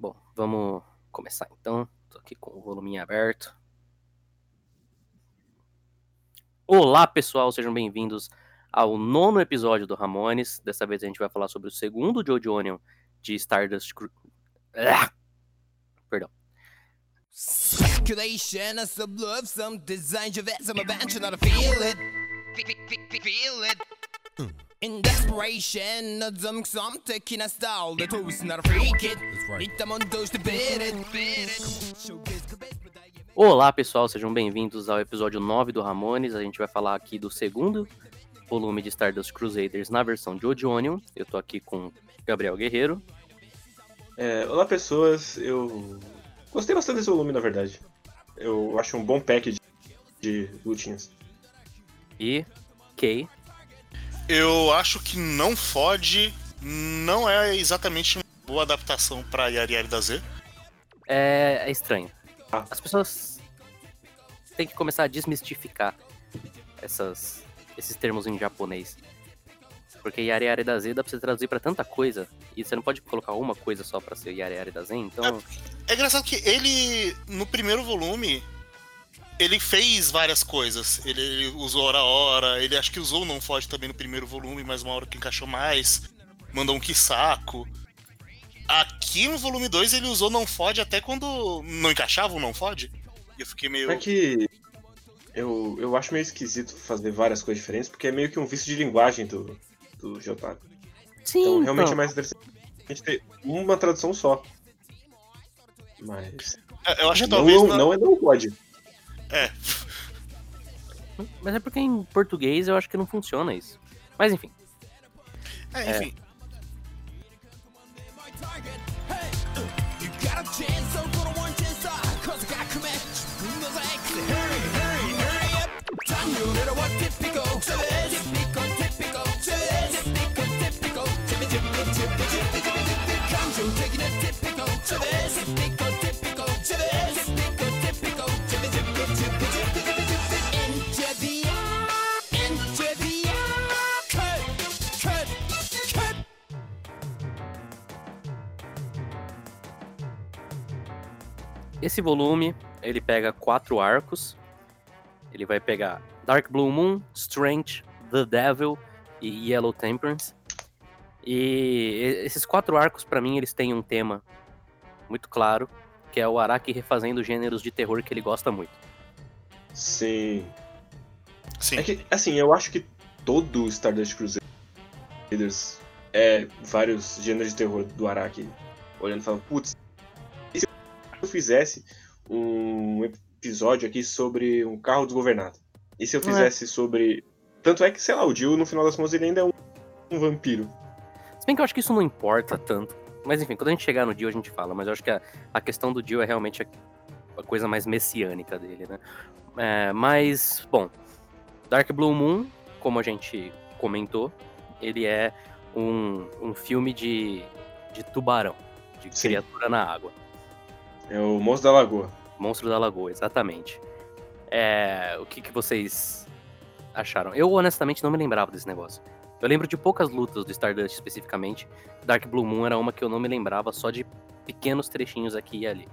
Bom, vamos começar então. Tô aqui com o volume aberto. Olá, pessoal, sejam bem-vindos ao nono episódio do Ramones. Dessa vez a gente vai falar sobre o segundo Joe Onion de Stardust Cru... Ah! Perdão. Speculation, some love, some design, some adventure, not a feel it. Feel it. In desperation, some some taking a style, the toast, not a freak it. Olá, pessoal, sejam bem-vindos ao episódio 9 do Ramones. A gente vai falar aqui do segundo volume de Stardust Crusaders na versão de Joe Onion. Eu tô aqui com Gabriel Guerreiro É, olá pessoas, eu gostei bastante desse volume na verdade. Eu acho um bom pack de, de lutinhas. e Kay. Eu acho que não fode, não é exatamente uma boa adaptação pra Yari Yari da Z. É, é estranho. Ah. As pessoas têm que começar a desmistificar essas, esses termos em japonês. Porque Yare Yare da Z dá pra você traduzir pra tanta coisa. E você não pode colocar uma coisa só pra ser Yare Yare da Z, então. É engraçado que ele, no primeiro volume, ele fez várias coisas. Ele, ele usou hora a hora, ele acho que usou o Não Fode também no primeiro volume, mas uma hora que encaixou mais. Mandou um saco. Aqui no volume 2 ele usou Não Fode até quando não encaixava o Não Fode. E eu fiquei meio. É que eu, eu acho meio esquisito fazer várias coisas diferentes, porque é meio que um vício de linguagem do, do Jotaro. Sim, Então realmente então. é mais interessante a gente ter uma tradução só. Mas. É, Eu acho que não, talvez. não, na- não é não pode. É, Mas é porque em português eu acho que não funciona isso. Mas enfim. é, enfim. My Esse volume, ele pega quatro arcos. Ele vai pegar Dark Blue Moon, Strength, The Devil e Yellow Temperance. E esses quatro arcos, pra mim, eles têm um tema muito claro, que é o Araki refazendo gêneros de terror que ele gosta muito. Sim. Sim. É que, assim, eu acho que todo Stardust Crusaders é vários gêneros de terror do Araki. Olhando e falando, putz, eu fizesse um episódio aqui sobre um carro desgovernado? E se eu é. fizesse sobre. Tanto é que, sei lá, o Jill, no final das contas, ele ainda é um, um vampiro. Se bem que eu acho que isso não importa tanto. Mas enfim, quando a gente chegar no Dio a gente fala. Mas eu acho que a, a questão do Dio é realmente a, a coisa mais messiânica dele, né? É, mas, bom, Dark Blue Moon, como a gente comentou, ele é um, um filme de, de tubarão, de Sim. criatura na água. É o Monstro da Lagoa. Monstro da Lagoa, exatamente. É, o que, que vocês acharam? Eu honestamente não me lembrava desse negócio. Eu lembro de poucas lutas do Stardust especificamente. Dark Blue Moon era uma que eu não me lembrava, só de pequenos trechinhos aqui e ali.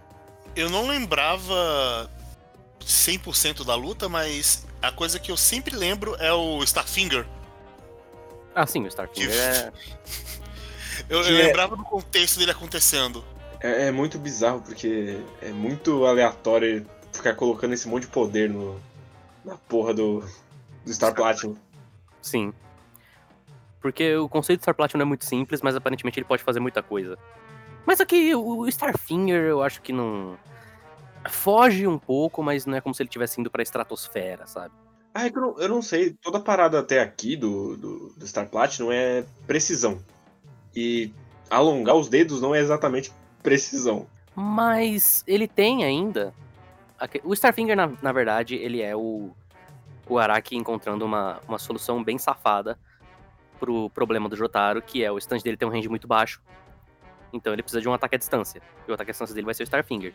Eu não lembrava 100% da luta, mas a coisa que eu sempre lembro é o Starfinger. Ah, sim, o Starfinger é. Eu, eu Que é- lembrava do contexto dele acontecendo. É, é muito bizarro, porque é muito aleatório ficar colocando esse monte de poder no, na porra do, do Star Platinum. Sim. Porque o conceito do Star Platinum é muito simples, mas aparentemente ele pode fazer muita coisa. Mas aqui, o Starfinger, eu acho que não. Foge um pouco, mas não é como se ele tivesse indo pra estratosfera, sabe? Ah, é que eu não, eu não sei, toda parada até aqui do, do, do Star Platinum é precisão. E alongar os dedos não é exatamente precisão. Mas ele tem ainda. O Starfinger, na, na verdade, ele é o, o Araki encontrando uma, uma solução bem safada pro problema do Jotaro, que é o stand dele tem um range muito baixo. Então ele precisa de um ataque à distância. E o ataque à distância dele vai ser o Starfinger.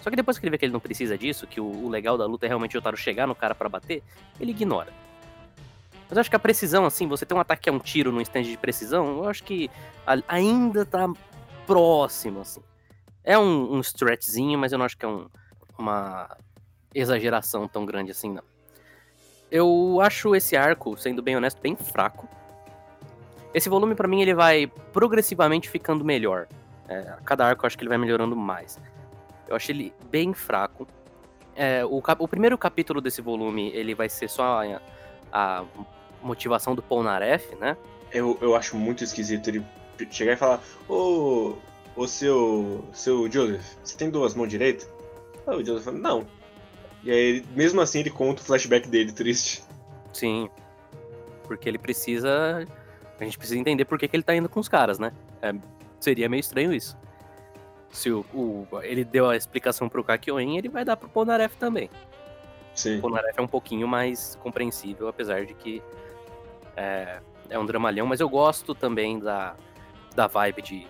Só que depois que ele vê que ele não precisa disso, que o, o legal da luta é realmente o Jotaro chegar no cara pra bater, ele ignora. Mas eu acho que a precisão, assim, você tem um ataque que é um tiro num stand de precisão, eu acho que a- ainda tá próximo, assim. É um, um stretchzinho, mas eu não acho que é um- uma exageração tão grande assim, não. Eu acho esse arco, sendo bem honesto, bem fraco. Esse volume, pra mim, ele vai progressivamente ficando melhor. É, cada arco eu acho que ele vai melhorando mais. Eu acho ele bem fraco. É, o, o primeiro capítulo desse volume, ele vai ser só a, a motivação do Polnareff, né? Eu, eu acho muito esquisito ele chegar e falar: Ô, ô seu, seu Joseph, você tem duas mãos direitas? Aí o Joseph fala: Não. E aí, mesmo assim, ele conta o flashback dele triste. Sim. Porque ele precisa. A gente precisa entender por que, que ele tá indo com os caras, né? É, seria meio estranho isso. Se o, o- ele deu a explicação pro Kakyoin, ele vai dar pro Polnareff também. Sim. O Polnareff é um pouquinho mais compreensível, apesar de que é, é um dramalhão, mas eu gosto também da, da vibe de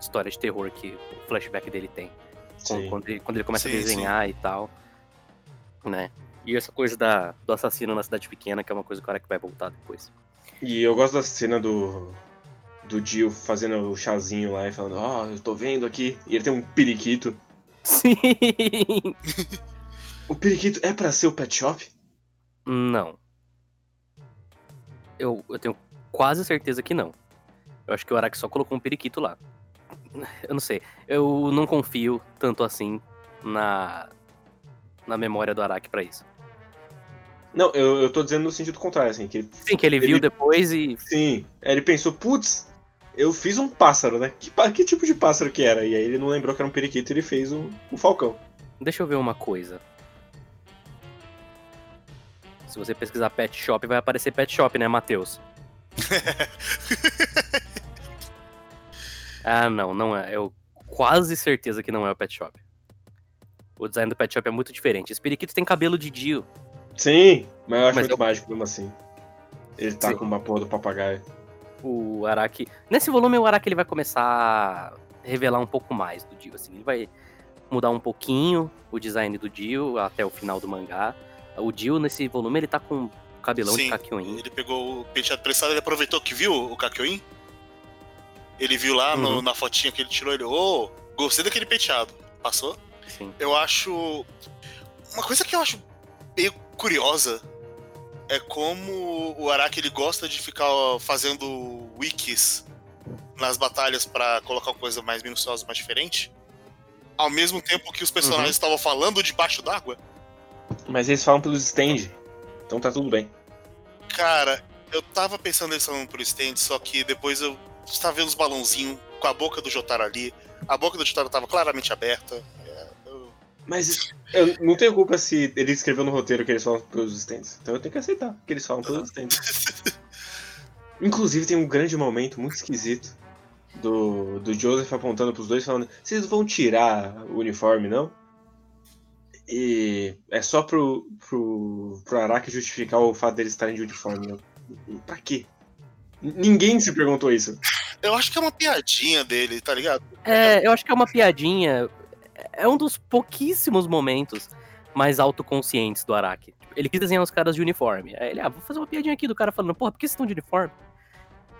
história de terror que o flashback dele tem. Sim. Quando, ele, quando ele começa Sim, a desenhar e tal. Né? E essa coisa da, do assassino na cidade pequena, que é uma coisa que o cara que vai voltar depois. E eu gosto da cena do. Do Dio fazendo o chazinho lá e falando, ó, eu tô vendo aqui. E ele tem um periquito. Sim! O periquito é pra ser o pet shop? Não. Eu, eu tenho quase certeza que não. Eu acho que o Araki só colocou um periquito lá. Eu não sei. Eu não confio tanto assim na, na memória do Araki pra isso. Não, eu, eu tô dizendo no sentido contrário, assim, que ele, Sim, que ele viu Ele- depois e. sim, ele pensou, putz, eu fiz um pássaro, né? Que, que tipo de pássaro que era? E aí ele não lembrou que era um periquito e ele fez um, um falcão. Deixa eu ver uma coisa. Se você pesquisar pet shop, vai aparecer pet shop, né, Matheus? ah, não, não é. Eu quase certeza que não é o pet shop. O design do pet shop é muito diferente. Esse periquito tem cabelo de Dio. Sim, mas eu acho Mas muito eu- mágico mesmo assim. Ele tá Sim. com uma porra do papagaio. O Araki. Nesse volume, o Araki ele vai começar a revelar um pouco mais do Dio. Assim. Ele vai mudar um pouquinho o design do Dio até o final do mangá. O Dio, nesse volume, ele tá com cabelão de Sim, Kakyoin. Ele pegou o penteado prestado, ele aproveitou que viu o Kakyoin. Ele viu lá no- Uhum. na fotinha que ele tirou, ele, ô, gostei daquele penteado. Passou? Sim. Eu acho. Uma coisa que eu acho meio curiosa é como o Araki ele gosta de ficar fazendo wikis nas batalhas pra colocar uma coisa mais minuciosa, mais diferente. Ao mesmo tempo que os personagens Uhum. estavam falando debaixo d'água. Mas eles falam pelos stand, então tá tudo bem. Cara, eu tava pensando eles falando pro stand, só que depois eu estava vendo os balãozinhos com a boca do Jotaro ali. A boca do Jotaro tava claramente aberta. É, eu- Mas eu não tenho culpa se ele escreveu no roteiro que eles falam pelos stands. Então eu tenho que aceitar que eles falam pelos stands. Inclusive tem um grande momento muito esquisito do, do Joseph apontando pros dois falando: vocês vão tirar o uniforme, não? E é só pro, pro, pro Araki justificar o fato deles estarem de uniforme. Eu, pra quê? Ninguém se perguntou isso. Eu acho que é uma piadinha dele, tá ligado? É, eu acho que é uma piadinha. É um dos pouquíssimos momentos mais autoconscientes do Araki. Ele quis desenhar os caras de uniforme. Aí ele, ah, vou fazer uma piadinha aqui do cara falando, porra, por que vocês estão de uniforme?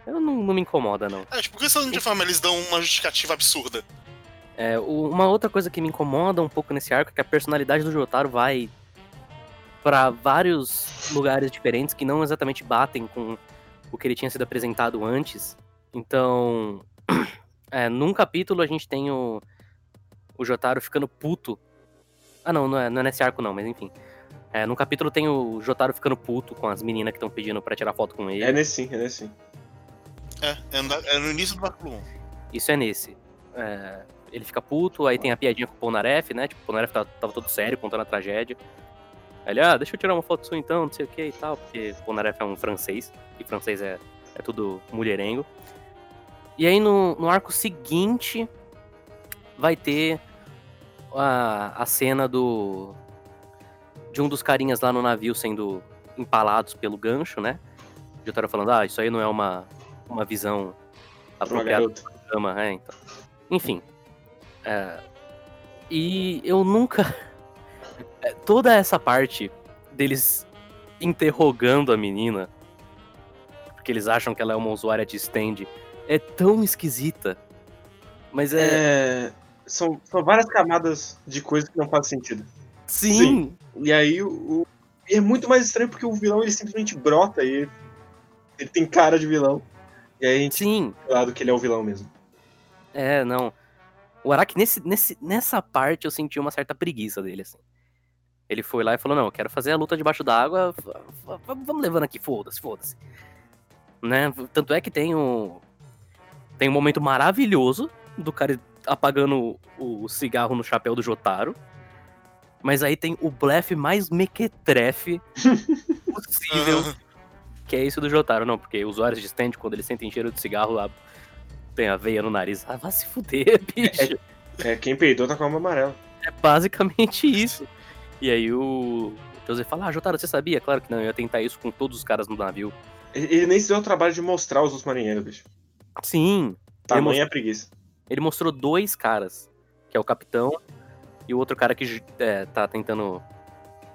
Eu não, não me incomoda, não. É, tipo, por que essa uniforme eles dão uma justificativa absurda? É, uma outra coisa que me incomoda um pouco nesse arco é que a personalidade do Jotaro vai pra vários lugares diferentes que não exatamente batem com o que ele tinha sido apresentado antes. Então, é, num capítulo a gente tem o, o Jotaro ficando puto. Ah, não, não é, não é nesse arco não, mas enfim. É, num capítulo tem o Jotaro ficando puto com as meninas que estão pedindo pra tirar foto com ele. É nesse sim, é nesse sim. É, é, no- é no início do arco 1. Isso é nesse. É, ele fica puto, aí tem a piadinha com o Polnareff, né? Tipo, o Polnareff tava, tava todo sério, contando a tragédia. Aí ele, ah, deixa eu tirar uma foto sua então, não sei o que e tal, porque o Polnareff é um francês, e francês é, é tudo mulherengo. E aí no, no arco seguinte vai ter a, a cena do. de um dos carinhas lá no navio sendo empalados pelo gancho, né? O Jotaro falando, ah, isso aí não é uma, uma visão apropriada garota. cama, é, então. Enfim. é, e eu nunca. é, Toda essa parte deles interrogando a menina, porque eles acham que ela é uma usuária de stand, é tão esquisita. Mas é. É. são, são várias camadas de coisas que não fazem sentido. Sim. E aí o, e é muito mais estranho porque o vilão ele simplesmente brota e ele, tem cara de vilão. E aí a gente Sim. lado que ele é o vilão mesmo. É, não. O Araki, nesse, nesse, nessa parte, eu senti uma certa preguiça dele, assim. Ele foi lá e falou, não, eu quero fazer a luta debaixo d'água, vamos levando aqui, foda-se, foda-se. Né? Tanto é que tem um... Tem um momento maravilhoso do cara apagando o, o cigarro no chapéu do Jotaro. Mas aí tem o blefe mais mequetrefe possível, que é esse do Jotaro. Não, porque usuários de stand, quando eles sentem cheiro de cigarro, a- tem a veia no nariz. Ah, vai se fuder, bicho. É, quem peidou tá com a mão amarela. É basicamente isso. E aí o Joseph fala, ah, Jotaro, você sabia? Claro que não, eu ia tentar isso com todos os caras no navio. Ele, nem se deu o trabalho de mostrar os outros marinheiros, bicho. Sim, Tamanha a preguiça. ele mostrou dois caras, que é o capitão e o outro cara que é, tá tentando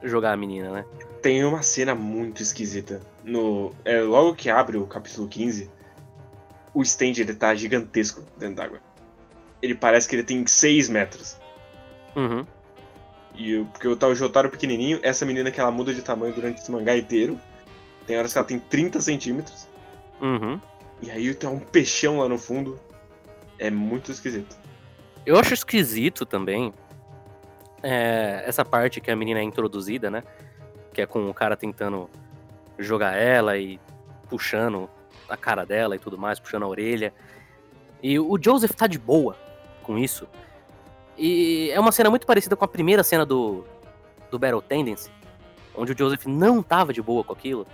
jogar a menina, né? Tem uma cena muito esquisita. No, é, logo que abre o capítulo 15, o stand ele tá gigantesco dentro d'água. Ele parece que ele tem 6 metros. Uhum. E o- porque tá o Jotaro pequenininho, essa menina que ela muda de tamanho durante esse mangá inteiro. Tem horas que ela tem 30 centímetros. Uhum. E aí tem um peixão lá no fundo. É muito esquisito. Eu acho esquisito também é, essa parte que a menina é introduzida, né? Que é com o cara tentando jogar ela e puxando a cara dela e tudo mais, puxando a orelha. E o Joseph tá de boa com isso. E é uma cena muito parecida com a primeira cena do, do Battle Tendency, onde o Joseph não tava de boa com aquilo.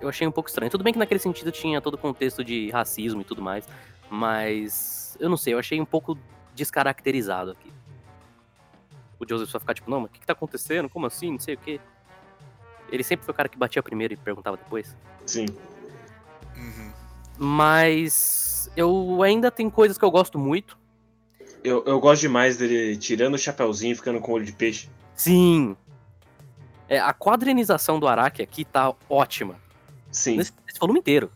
Eu achei um pouco estranho. Tudo bem que naquele sentido tinha todo o contexto de racismo e tudo mais, mas eu não sei, eu achei um pouco descaracterizado aqui. O Joseph só ficar tipo, não, mas o que, que tá acontecendo? Como assim? Não sei o quê. Ele sempre foi o cara que batia primeiro e perguntava depois. Sim. Uhum. Mas eu ainda tem coisas que eu gosto muito. Eu, eu gosto demais dele tirando o chapéuzinho e ficando com olho de peixe. Sim. É, a quadrinização do Araki aqui tá ótima. Sim. Nesse, nesse volume inteiro.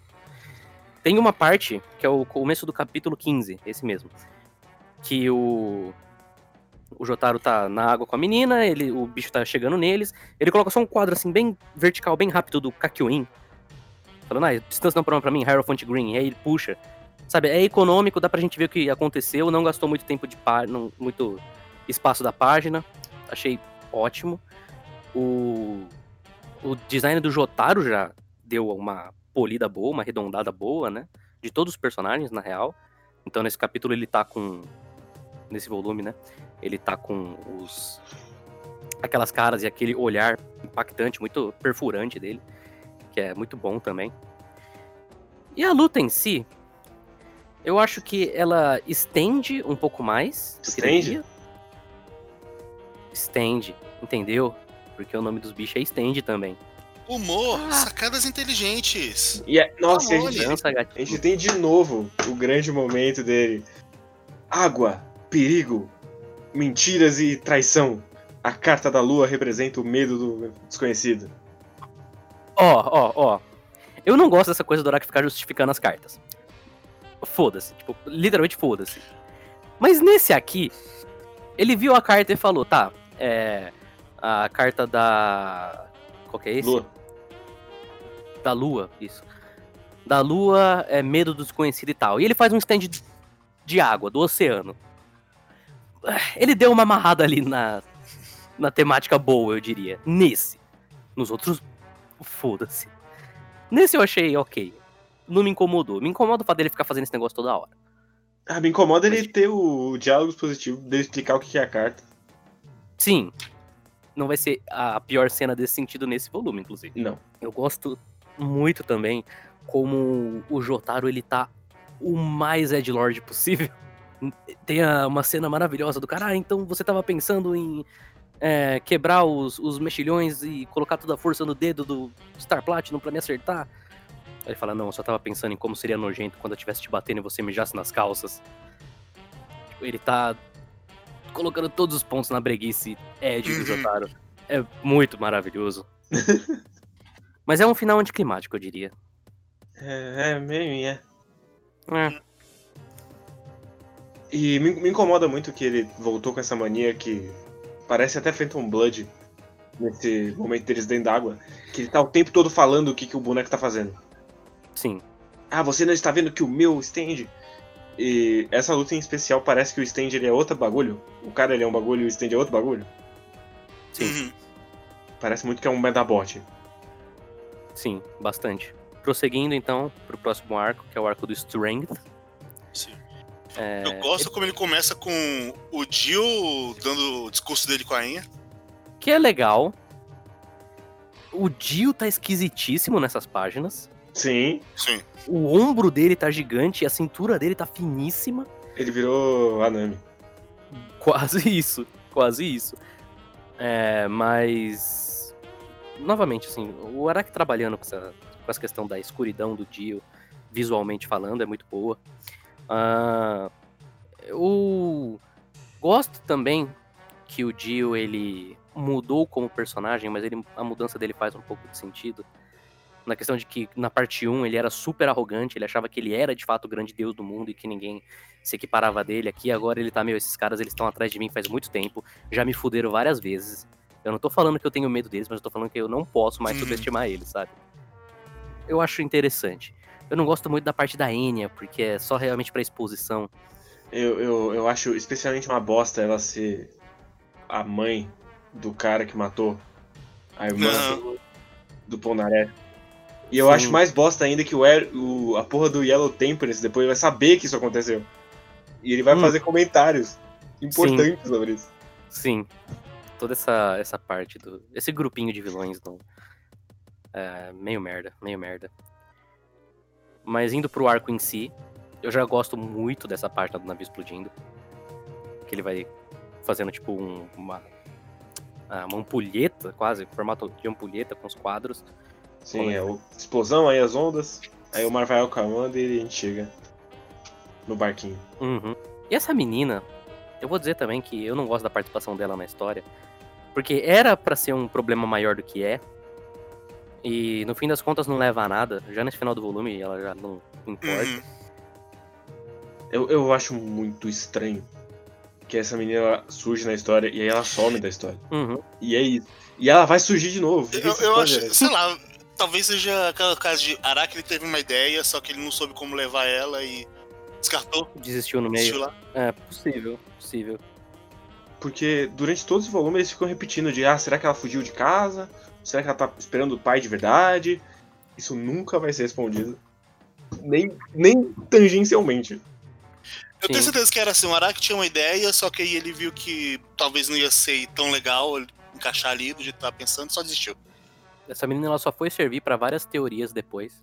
Tem uma parte, que é o começo do capítulo 15, esse mesmo. Que o. O Jotaro tá na água com a menina, ele, o bicho tá chegando neles. Ele coloca só um quadro assim, bem vertical, bem rápido do Kakyoin. Falando, ah, distância não é problema pra mim, Hierophant Green. E aí ele puxa. Sabe, é econômico, dá pra gente ver o que aconteceu. Não gastou muito tempo de página, muito espaço da página. Achei ótimo. O, o design do Jotaro já deu uma polida boa, uma arredondada boa, né? De todos os personagens, na real. Então nesse capítulo ele tá com. Nesse volume, né? Ele tá com os. Aquelas caras e aquele olhar impactante, muito perfurante dele. Que é muito bom também. E a luta em si. Eu acho que ela estende um pouco mais. Estende? Estende, entendeu? Porque o nome dos bichos é estende também. Humor, sacadas inteligentes. E é, nossa, a gente? Dança, a gente tem de novo o grande momento dele. Água, perigo, mentiras e traição. A carta da lua representa o medo do desconhecido. Ó, ó, ó. Eu não gosto dessa coisa do Araki ficar justificando as cartas. Foda-se. Tipo, literalmente foda-se. Mas nesse aqui, ele viu a carta e falou, tá, é. A carta da. Qual que é esse? Lua. Da lua, isso. Da lua é medo do desconhecido e tal. E ele faz um stand de- água, do oceano. Ele deu uma amarrada ali na, na temática boa, eu diria. Nesse. Nos outros, foda-se. Nesse eu achei ok. Não me incomodou. Me incomoda o fato dele ficar fazendo esse negócio toda hora. Ah, me incomoda ele ter o diálogo positivo, dele explicar o que é a carta. Sim. Não vai ser a pior cena desse sentido nesse volume, inclusive. Não. Eu gosto muito também como o Jotaro ele tá o mais Edgelord possível. Tem uma cena maravilhosa do cara, ah, então você tava pensando em é, quebrar os, os mexilhões e colocar toda a força no dedo do Star Platinum pra me acertar. Aí ele fala, não, eu só tava pensando em como seria nojento quando eu tivesse te batendo e você mijasse nas calças. Tipo, ele tá colocando todos os pontos na breguice Ed do Uhum. Jotaro. É muito maravilhoso. Mas é um final anticlimático, eu diria. É, é meio, é. É. E me, me incomoda muito que ele voltou com essa mania que parece até Phantom Blood nesse momento deles dentro d'água. Que ele tá o tempo todo falando o que, que o boneco tá fazendo. Sim. Ah, você não está vendo que o meu stand. E essa luta em especial parece que o stand ele é outro bagulho. O cara ele é um bagulho e o stand é outro bagulho. Sim. Uhum. Parece muito que é um Medabot. Sim, bastante. Prosseguindo então pro próximo arco, que é o arco do Strength. Sim. É, Eu gosto como ele começa com o Jill dando o discurso dele com a Enya. Que é legal. O Dio tá esquisitíssimo nessas páginas. Sim, Sim. O ombro dele tá gigante e a cintura dele tá finíssima. ele virou Anami. Quase isso, quase isso. É, mas. Novamente, assim, o Araki trabalhando com essa, com essa questão da escuridão do Dio, visualmente falando, é muito boa. Ah, eu gosto também que o Dio ele mudou como personagem, mas ele, a mudança dele faz um pouco de sentido. Na questão de que na parte 1 ele era super arrogante, ele achava que ele era de fato o grande deus do mundo e que ninguém se equiparava dele aqui. Agora ele tá, meu, esses caras eles estão atrás de mim faz muito tempo, já me fuderam várias vezes. Eu não tô falando que eu tenho medo deles, mas eu tô falando que eu não posso mais Uhum. subestimar eles, sabe? Eu acho interessante. Eu não gosto muito da parte da Enya, porque é só realmente pra exposição. Eu, eu, eu acho especialmente uma bosta ela ser a mãe do cara que matou a irmã Não. do Ponaré. E eu Sim. acho mais bosta ainda que o, o- a porra do Yellow Temperance depois vai saber que isso aconteceu. E ele vai Hum. fazer comentários importantes sobre isso. Sim. Toda essa, essa parte do. Esse grupinho de vilões não. É, meio merda, meio merda. Mas indo pro arco em si, eu já gosto muito dessa parte do navio explodindo. Que ele vai fazendo tipo um- uma. ah, Uma ampulheta, quase, formato de ampulheta com os quadros. Sim, é o explosão, aí as ondas, aí o mar vai acalmando e a gente chega no barquinho. Uhum. E essa menina, eu vou dizer também que eu não gosto da participação dela na história, porque era pra ser um problema maior do que é. E no fim das contas não leva a nada. Já nesse final do volume ela já não importa. Uhum. Eu, eu acho muito estranho que essa menina surge na história e aí ela some da história. Uhum. E é isso. E ela vai surgir de novo. Eu, eu acho, sei lá, talvez seja aquela caso de Araki ele teve uma ideia, só que ele não soube como levar ela e descartou, Desistiu no desistiu meio. lá. É, possível, possível. Porque durante todos os volumes eles ficam repetindo de ah, será que ela fugiu de casa? Será que ela tá esperando o pai de verdade? Isso nunca vai ser respondido. Nem, nem tangencialmente. Eu tenho Sim. certeza que era assim, o Araki tinha uma ideia, só que aí ele viu que talvez não ia ser tão legal ele encaixar ali do jeito que tava pensando, só desistiu. Essa menina ela só foi servir pra várias teorias depois.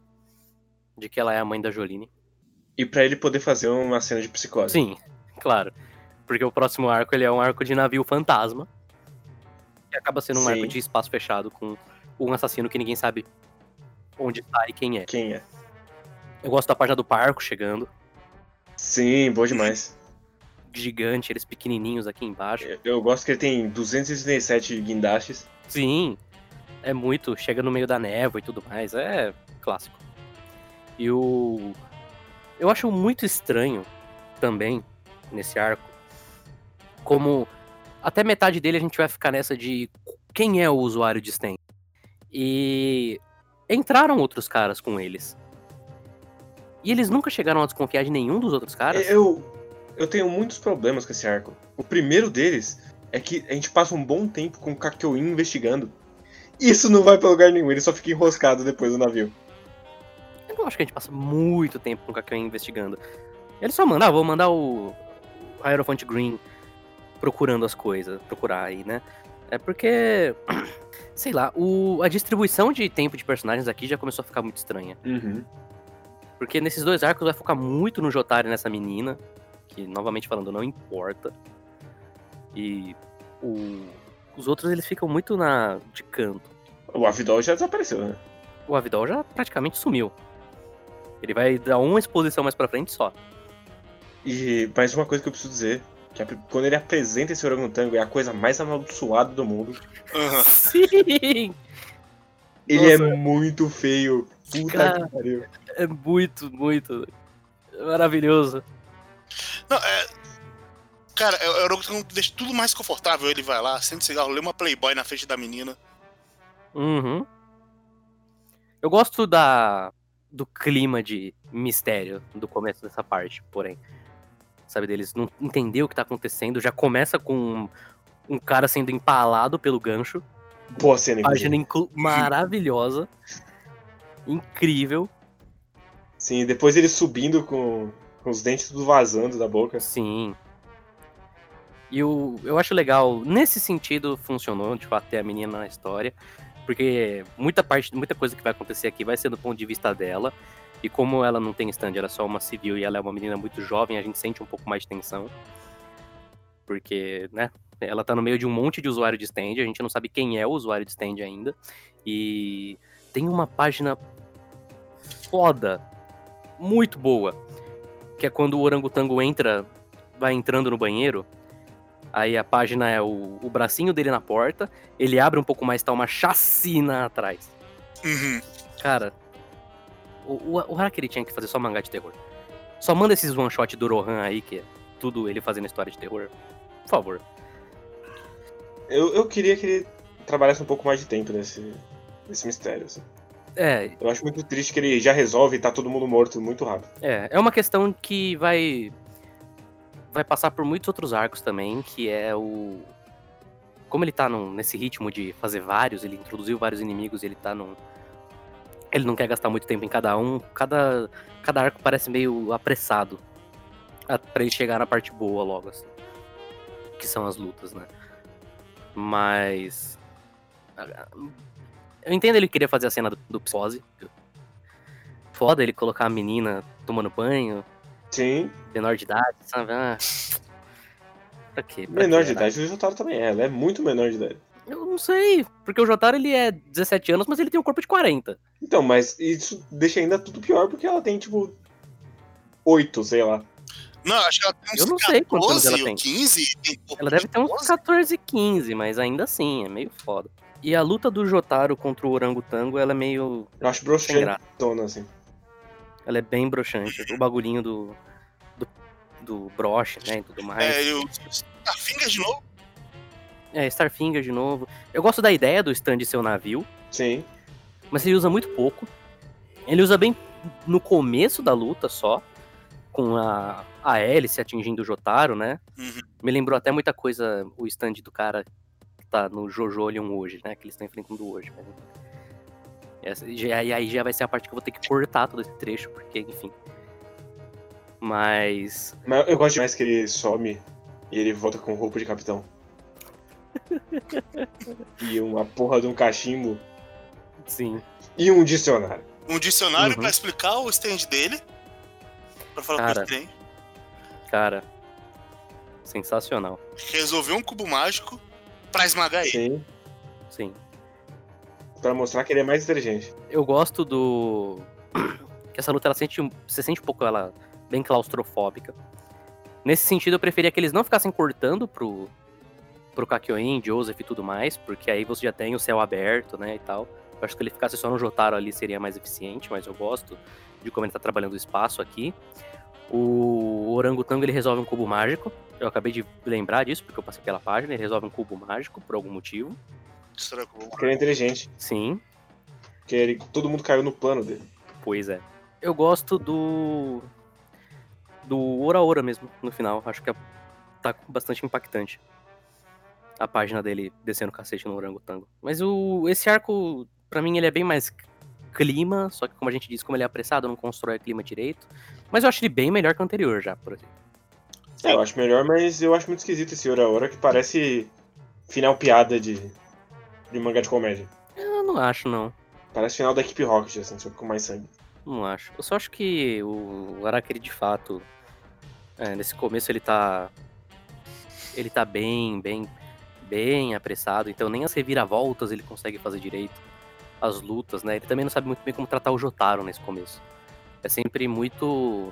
De que ela é a mãe da Joline. E pra ele poder fazer uma cena de psicose. Sim, claro. Porque o próximo arco ele é um arco de navio fantasma. Que acaba sendo um Sim. arco de espaço fechado com um assassino que ninguém sabe onde está e quem é. Quem é? Eu gosto da página do parco chegando. Sim, boa demais. Gigante, eles pequenininhos aqui embaixo. Eu- Eu gosto que ele tem 267 guindastes. Sim, é muito. Chega no meio da névoa e tudo mais. É clássico. E o. Eu acho muito estranho também, nesse arco, como até metade dele a gente vai ficar nessa de quem é o usuário de Sten. E entraram outros caras com eles. E eles nunca chegaram a desconfiar de nenhum dos outros caras. Eu, eu tenho muitos problemas com esse arco. O primeiro deles é que a gente passa um bom tempo com o Kakyoin investigando. Isso não vai pra lugar nenhum, ele só fica enroscado depois do navio. Eu não acho que a gente passa muito tempo com o Kakyoin investigando. Ele só manda, ah, vou mandar o Hierophant Green procurando as coisas, procurar aí, né? É porque, sei lá, o, a distribuição de tempo de personagens aqui já começou a ficar muito estranha. Uhum. Porque nesses dois arcos vai focar muito no Jotaro e nessa menina, que, novamente falando, não importa. E o- os outros, eles ficam muito na de canto. O Avidol já desapareceu, né? O Avidol já praticamente sumiu. Ele vai dar uma exposição mais pra frente só. E mais uma coisa que eu preciso dizer, que quando ele apresenta esse orangotango é a coisa mais amaldiçoada do mundo. Sim! Ele Nossa. é muito feio. Puta Cara. que pariu. É muito, muito maravilhoso. Não, é, Cara, é o Orochimaru deixa tudo mais confortável. Ele vai lá, acende cigarro, lê uma Playboy na frente da menina. Uhum. Eu gosto da do clima de mistério do começo dessa parte, porém. Sabe, deles não entender o que tá acontecendo. Já começa com um, cara sendo empalado pelo gancho. Boa cena, inclusive. Página maravilhosa. Incrível. Sim, depois ele subindo com, com os dentes tudo vazando da boca. Sim. E eu, eu acho legal, nesse sentido funcionou, fato, ter a menina na história, porque muita parte, muita coisa que vai acontecer aqui vai ser do ponto de vista dela, e como ela não tem stand, ela é só uma civil e ela é uma menina muito jovem, a gente sente um pouco mais de tensão. Porque, né, ela tá no meio de um monte de usuário de stand, a gente não sabe quem é o usuário de stand ainda, e tem uma página foda, muito boa, que é quando o orangotango entra, vai entrando no banheiro, Aí a página é o, o bracinho dele na porta, ele abre um pouco mais, tá uma chacina atrás. Uhum. Cara, o, o, o Harakiri tinha que fazer só mangá de terror. Só manda esses one shot do Rohan aí, que é tudo ele fazendo história de terror. Por favor. Eu, eu queria que ele trabalhasse um pouco mais de tempo nesse, nesse mistério. assim. É, Eu acho muito triste que ele já resolve e tá todo mundo morto muito rápido. é, é uma questão que vai. Vai passar por muitos outros arcos também, que é o. Como ele tá num- nesse ritmo de fazer vários, ele introduziu vários inimigos, ele tá num. Ele não quer gastar muito tempo em cada um. Cada, cada arco parece meio apressado. a- Pra ele chegar na parte boa logo, assim. Que são as lutas, né? Mas. Eu entendo ele queria fazer a cena do, do. Foda ele colocar a menina tomando banho, Sim, menor de idade, sabe? Ah, pra quê? Pra menor quê, de né? idade. O Jotaro também é, ela é muito menor de idade. Eu não sei, porque o Jotaro ele é 17 anos, mas ele tem um corpo de 40. Então, mas isso deixa ainda tudo pior porque ela tem, tipo, 8, sei lá. Não, acho que ela tem uns Eu não sei quantos anos 14 ela tem. 15. tem Ela deve de ter uns 12. 14, 15, mas ainda assim, é meio foda. E a luta do Jotaro contra o Orangotango, ela é meio Eu acho graça. assim. Ela é bem broxante. O bagulhinho do, do, do broche, né, e tudo mais. É, ele tá Fingers de novo. É, Starfinger de novo. Eu gosto da ideia do stand ser o navio, Sim. mas ele usa muito pouco. Ele usa bem no começo da luta só, com a, a hélice atingindo o Jotaro, né? Uhum. Me lembrou até muita coisa o stand do cara que tá no Jojo Leon hoje, né? Que eles estão enfrentando hoje. Mas... E aí já vai ser a parte que eu vou ter que cortar todo esse trecho, porque, enfim. Mas. Mas eu gosto demais que ele some e ele volta com roupa de capitão. e uma porra de um cachimbo Sim. e um dicionário. Um dicionário Uhum. pra explicar o stand dele. Pra falar Cara. o que ele tem. Cara. Sensacional. Resolveu um cubo mágico pra esmagar ele. Sim. Pra mostrar que ele é mais inteligente. Eu gosto do. que essa luta ela sente, você sente um pouco ela bem claustrofóbica. Nesse sentido, eu preferia que eles não ficassem cortando pro, pro Kakyoin, Joseph e tudo mais, porque aí você já tem o céu aberto, né, e tal. Eu acho que ele ficasse só no Jotaro ali seria mais eficiente, mas eu gosto de como ele tá trabalhando o espaço aqui. O Orangotango ele resolve um cubo mágico. Eu acabei de lembrar disso, porque eu passei pela página. Ele resolve um cubo mágico por algum motivo. Porque ele é inteligente. Sim, Porque ele, todo mundo caiu no plano dele. Pois é. Eu gosto do. Do Ora Ora mesmo, no final. Acho que é- tá bastante impactante. A página dele descendo o cacete no orangotango. Mas o, esse arco, pra mim, ele é bem mais clima. Só que, como a gente disse, como ele é apressado, não constrói clima direito. Mas eu acho ele bem melhor que o anterior já, por exemplo. É, eu acho melhor, mas eu acho muito esquisito esse Hora Hora que parece final piada de, de mangá de comédia. Eu não acho, não. Parece final da equipe Rocket, assim, só que com mais sangue. Não acho. Eu só acho que o Arakiri, de fato, é, nesse começo ele tá. Ele tá bem, bem, bem apressado. Então nem as reviravoltas ele consegue fazer direito. As lutas, né? Ele também não sabe muito bem como tratar o Jotaro nesse começo. É sempre muito.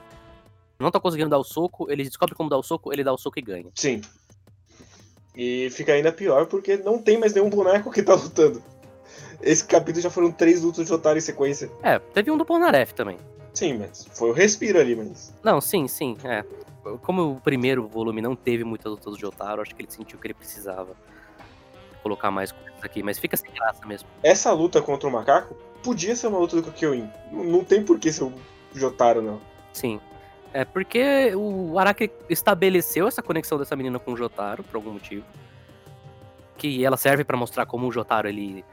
Não tá conseguindo dar o soco, ele descobre como dar o soco, ele dá o soco e ganha. Sim. E fica ainda pior porque não tem mais nenhum boneco que tá lutando. Esse capítulo já foram três lutas de Otário em sequência. É, teve um do Polnareff também. Sim, mas foi o respiro ali, mas. Não, sim, sim, é. como o primeiro volume não teve muitas lutas do Jotaro, acho que ele sentiu que ele precisava colocar mais coisas aqui, mas fica sem graça mesmo. Essa luta contra o macaco podia ser uma luta do Kakyoin. Não, não tem por que ser o Jotaro, não. Sim. É porque o Araki estabeleceu essa conexão dessa menina com o Jotaro, por algum motivo. Que ela serve pra mostrar como o Jotaro, ele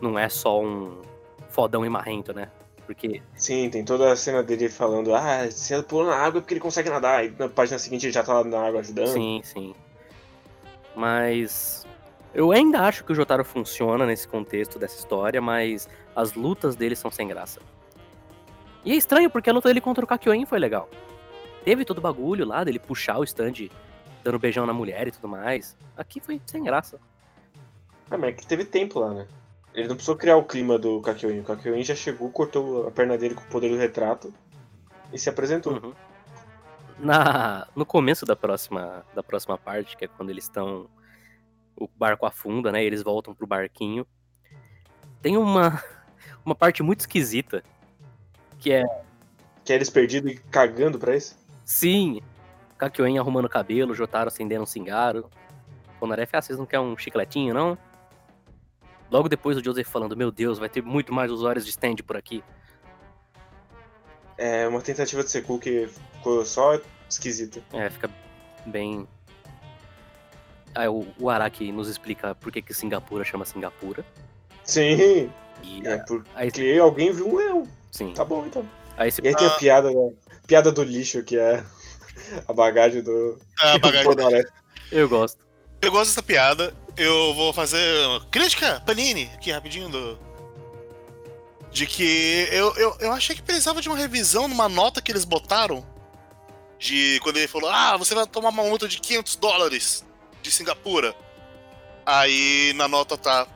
não é só um fodão e marrento, né? Porque, Sim, tem toda a cena dele falando, ah, se ele pula na água é porque ele consegue nadar. E na página seguinte ele já tá lá na água ajudando. sim, sim. Mas eu ainda acho que o Jotaro funciona nesse contexto dessa história, mas as lutas dele são sem graça. E é estranho, porque a luta dele contra o Kakyoin foi legal. Teve todo o bagulho lá dele puxar o stand, dando beijão na mulher e tudo mais. Aqui foi sem graça. Ah, mas é que teve tempo lá, né? Ele não precisou criar o clima do Kakyoin. O Kakyoin já chegou, cortou a perna dele com o poder do retrato e se apresentou. Uhum. Na, no começo da próxima, da próxima parte, que é quando eles estão. O barco afunda, né? e Eles voltam pro barquinho. Tem uma, uma parte muito esquisita. Que é, Que é eles perdidos e cagando pra isso. Sim, Kakyoin arrumando o cabelo, Jotaro acendendo um cigarro. Ponaref, ah, vocês não querem um chicletinho, não? Logo depois o Joseph falando, meu Deus, vai ter muito mais usuários de stand por aqui. É uma tentativa de ser cool que ficou só esquisita. É, fica bem. Aí o, o Araki nos explica por que, que Singapura chama Singapura. Sim, E é aí, porque alguém viu um leão. sim. Tá bom, então. Aí você E aí tem a piada, da- piada do lixo, que é a bagagem do A bagagem. Bonaré. Eu gosto. Eu gosto dessa piada. Eu vou fazer uma crítica, Panini, aqui rapidinho do. De que eu, eu, eu achei que precisava de uma revisão numa nota que eles botaram. De quando ele falou: Ah, você vai tomar uma multa de 500 dólares de Singapura. Aí na nota tá.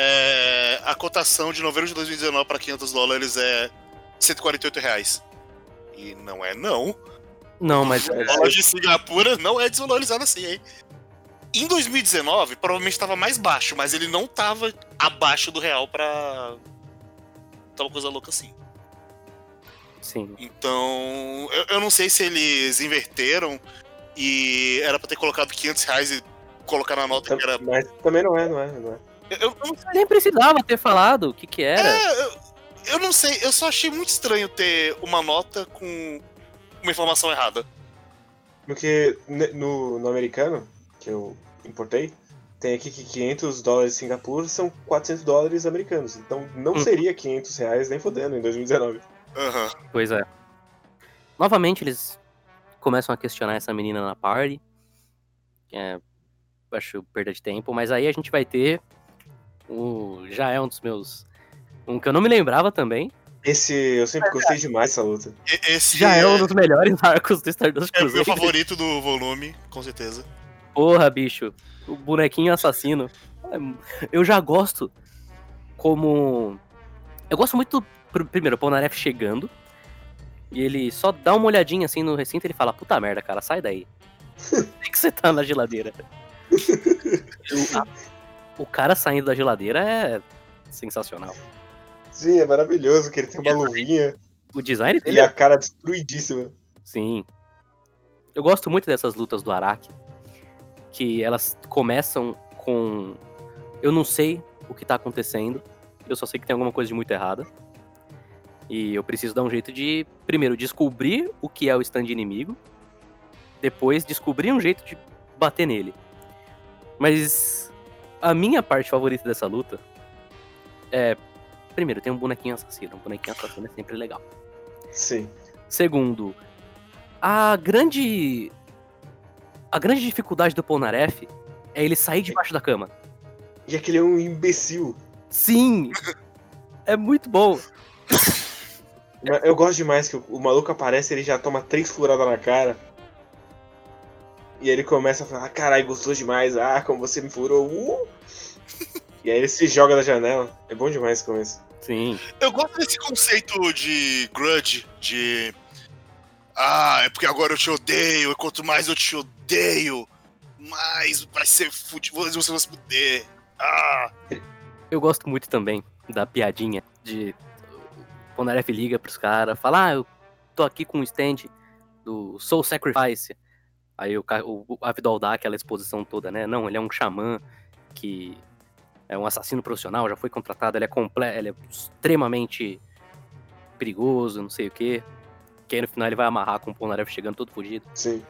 É, a cotação de novembro de 2019 para 500 dólares é 148 reais. E não é não. Não, mas É, O dólar de Singapura não é desvalorizado assim, hein? Em 2019, provavelmente estava mais baixo, mas ele não tava abaixo do real pra. Tá uma coisa louca assim. sim. Então, eu, eu não sei se eles inverteram e era pra ter colocado 500 reais e colocar na nota que era. Mas também não é, não é, não é. Eu, eu. Nem precisava ter falado o que que era. É, eu, eu não sei, eu só achei muito estranho ter uma nota com uma informação errada. Porque no, no americano, que eu importei, tem aqui que 500 dólares de Singapura são 400 dólares americanos. Então não Hum. seria 500 reais nem fodendo em 2019. Aham. Pois é. Novamente eles começam a questionar essa menina na party. É, acho perda de tempo, mas aí a gente vai ter o já é um dos meus um que eu não me lembrava também. Esse, eu sempre gostei demais dessa luta. E- Esse Já é um dos melhores arcos do Stardust é o meu favorito do volume, com certeza. Porra, bicho. O bonequinho assassino. É, Eu já gosto como. Eu gosto muito, pr- primeiro, o Polnareff chegando. E ele só dá uma olhadinha assim no recinto e ele fala: Puta merda, cara, sai daí. Tem que você tá na geladeira. a- o cara saindo da geladeira é sensacional. Sim, é maravilhoso que ele tem uma luvinha O design dele e é a cara destruidíssima. Sim. Eu gosto muito dessas lutas do Araki. Que elas começam com. Eu não sei o que tá acontecendo. Eu só sei que tem alguma coisa de muito errada. E eu preciso dar um jeito de, primeiro, descobrir o que é o stand inimigo. Depois, descobrir um jeito de bater nele. Mas a minha parte favorita dessa luta é. Primeiro, tem um bonequinho assassino. Um bonequinho assassino é sempre legal. Sim. Segundo, a grande. A grande dificuldade do Polnareff é ele sair debaixo da cama. E aquele é um imbecil. Sim! É muito bom. Eu gosto demais que o, o maluco aparece ele já toma três furadas na cara. E aí ele começa a falar, ah, caralho, gostou demais, ah, como você me furou, uh! E aí ele se joga da janela. É bom demais esse começo. Sim. Eu gosto desse conceito de grudge, de. Ah, é porque agora eu te odeio, e quanto mais eu te odeio, mais vai ser fudido, você vai se fuder. Ah, Eu gosto muito também da piadinha de. O Polnareff liga pros caras, fala: Ah, eu tô aqui com um stand do Soul Sacrifice. Aí o, o, Avidol dá aquela exposição toda, né? Não, ele é um xamã que é um assassino profissional, já foi contratado, ele é comple ele é extremamente perigoso, não sei o quê. Que aí no final ele vai amarrar com o Polnareff chegando todo fugido. Sim.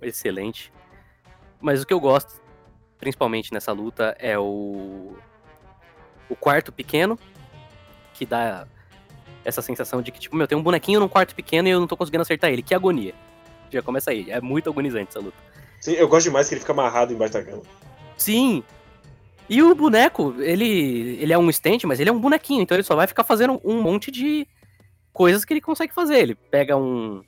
Excelente. Mas o que eu gosto, principalmente nessa luta, é o. O quarto pequeno, que dá essa sensação de que, tipo, meu, tem um bonequinho num quarto pequeno e eu não tô conseguindo acertar ele. Que agonia. Já começa aí. É muito agonizante essa luta. Sim, eu gosto demais que ele fica amarrado embaixo da cama. Sim! E o boneco, ele, ele é um stand, mas ele é um bonequinho, então ele só vai ficar fazendo um monte de coisas que ele consegue fazer. Ele pega um